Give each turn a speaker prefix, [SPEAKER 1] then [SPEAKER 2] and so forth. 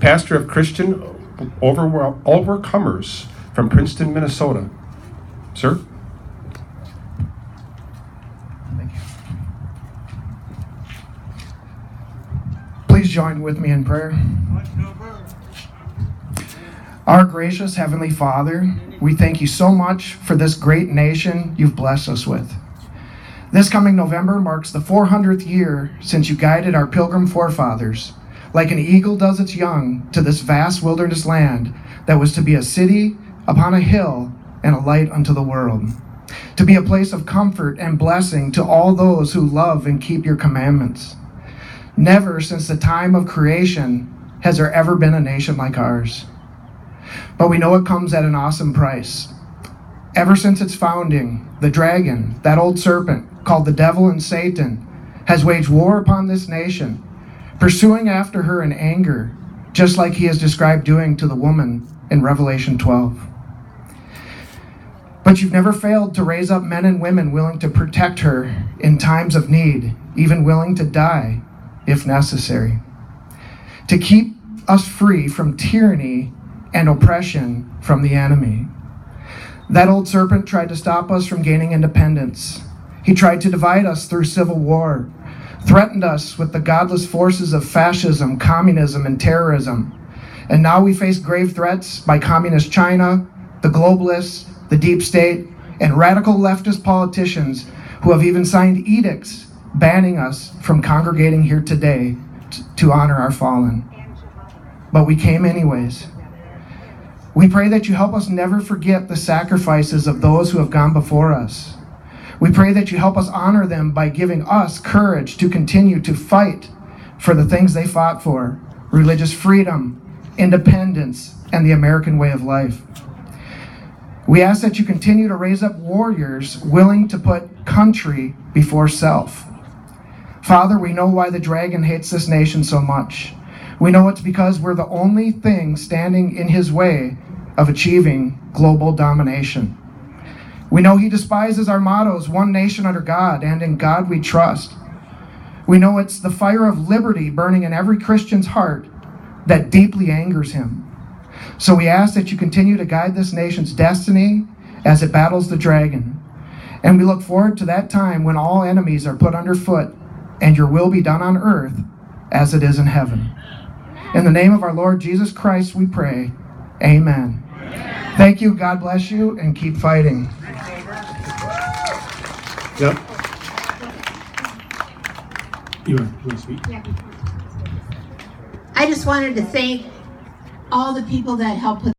[SPEAKER 1] pastor of Christian Over- Overcomers from Princeton, Minnesota. Sir?
[SPEAKER 2] Please join with me in prayer. Our gracious Heavenly Father, we thank you so much for this great nation you've blessed us with. This coming November marks the 400th year since you guided our pilgrim forefathers, like an eagle does its young, to this vast wilderness land that was to be a city upon a hill and a light unto the world, to be a place of comfort and blessing to all those who love and keep your commandments. Never since the time of creation has there ever been a nation like ours. But we know it comes at an awesome price. Ever since its founding, the dragon, that old serpent called the devil and Satan, has waged war upon this nation, pursuing after her in anger, just like he has described doing to the woman in Revelation 12. But you've never failed to raise up men and women willing to protect her in times of need, even willing to die if necessary. To keep us free from tyranny and oppression from the enemy. That old serpent tried to stop us from gaining independence. He tried to divide us through civil war, threatened us with the godless forces of fascism, communism, and terrorism. And now we face grave threats by communist China, the globalists, the deep state, and radical leftist politicians who have even signed edicts banning us from congregating here today t- to honor our fallen. But we came anyways. We pray that you help us never forget the sacrifices of those who have gone before us. We pray that you help us honor them by giving us courage to continue to fight for the things they fought for religious freedom, independence, and the American way of life. We ask that you continue to raise up warriors willing to put country before self. Father, we know why the dragon hates this nation so much. We know it's because we're the only thing standing in his way of achieving global domination. We know he despises our mottos one nation under God, and in God we trust. We know it's the fire of liberty burning in every Christian's heart that deeply angers him. So we ask that you continue to guide this nation's destiny as it battles the dragon. And we look forward to that time when all enemies are put underfoot and your will be done on earth as it is in heaven. In the name of our Lord Jesus Christ, we pray. Amen. Thank you. God bless you and keep fighting.
[SPEAKER 1] Yep. You want, you want to speak?
[SPEAKER 3] I just wanted to thank all the people that helped put